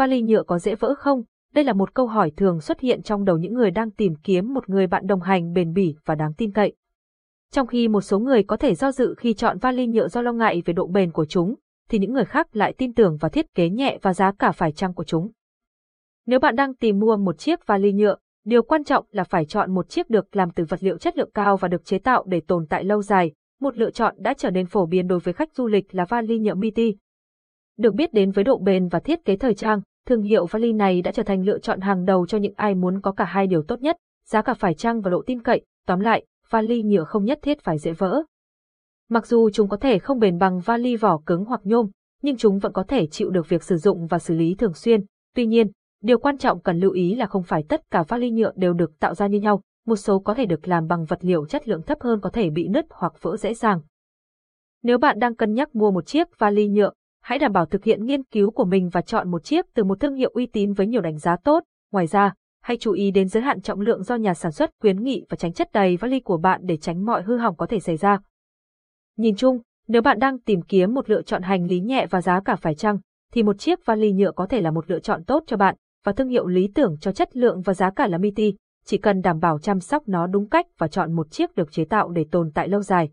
vali nhựa có dễ vỡ không? Đây là một câu hỏi thường xuất hiện trong đầu những người đang tìm kiếm một người bạn đồng hành bền bỉ và đáng tin cậy. Trong khi một số người có thể do dự khi chọn vali nhựa do lo ngại về độ bền của chúng, thì những người khác lại tin tưởng vào thiết kế nhẹ và giá cả phải chăng của chúng. Nếu bạn đang tìm mua một chiếc vali nhựa, điều quan trọng là phải chọn một chiếc được làm từ vật liệu chất lượng cao và được chế tạo để tồn tại lâu dài. Một lựa chọn đã trở nên phổ biến đối với khách du lịch là vali nhựa Miti. Được biết đến với độ bền và thiết kế thời trang, thương hiệu vali này đã trở thành lựa chọn hàng đầu cho những ai muốn có cả hai điều tốt nhất, giá cả phải chăng và độ tin cậy. Tóm lại, vali nhựa không nhất thiết phải dễ vỡ. Mặc dù chúng có thể không bền bằng vali vỏ cứng hoặc nhôm, nhưng chúng vẫn có thể chịu được việc sử dụng và xử lý thường xuyên. Tuy nhiên, điều quan trọng cần lưu ý là không phải tất cả vali nhựa đều được tạo ra như nhau, một số có thể được làm bằng vật liệu chất lượng thấp hơn có thể bị nứt hoặc vỡ dễ dàng. Nếu bạn đang cân nhắc mua một chiếc vali nhựa, hãy đảm bảo thực hiện nghiên cứu của mình và chọn một chiếc từ một thương hiệu uy tín với nhiều đánh giá tốt. Ngoài ra, hãy chú ý đến giới hạn trọng lượng do nhà sản xuất khuyến nghị và tránh chất đầy vali của bạn để tránh mọi hư hỏng có thể xảy ra. Nhìn chung, nếu bạn đang tìm kiếm một lựa chọn hành lý nhẹ và giá cả phải chăng, thì một chiếc vali nhựa có thể là một lựa chọn tốt cho bạn, và thương hiệu lý tưởng cho chất lượng và giá cả là Miti, chỉ cần đảm bảo chăm sóc nó đúng cách và chọn một chiếc được chế tạo để tồn tại lâu dài.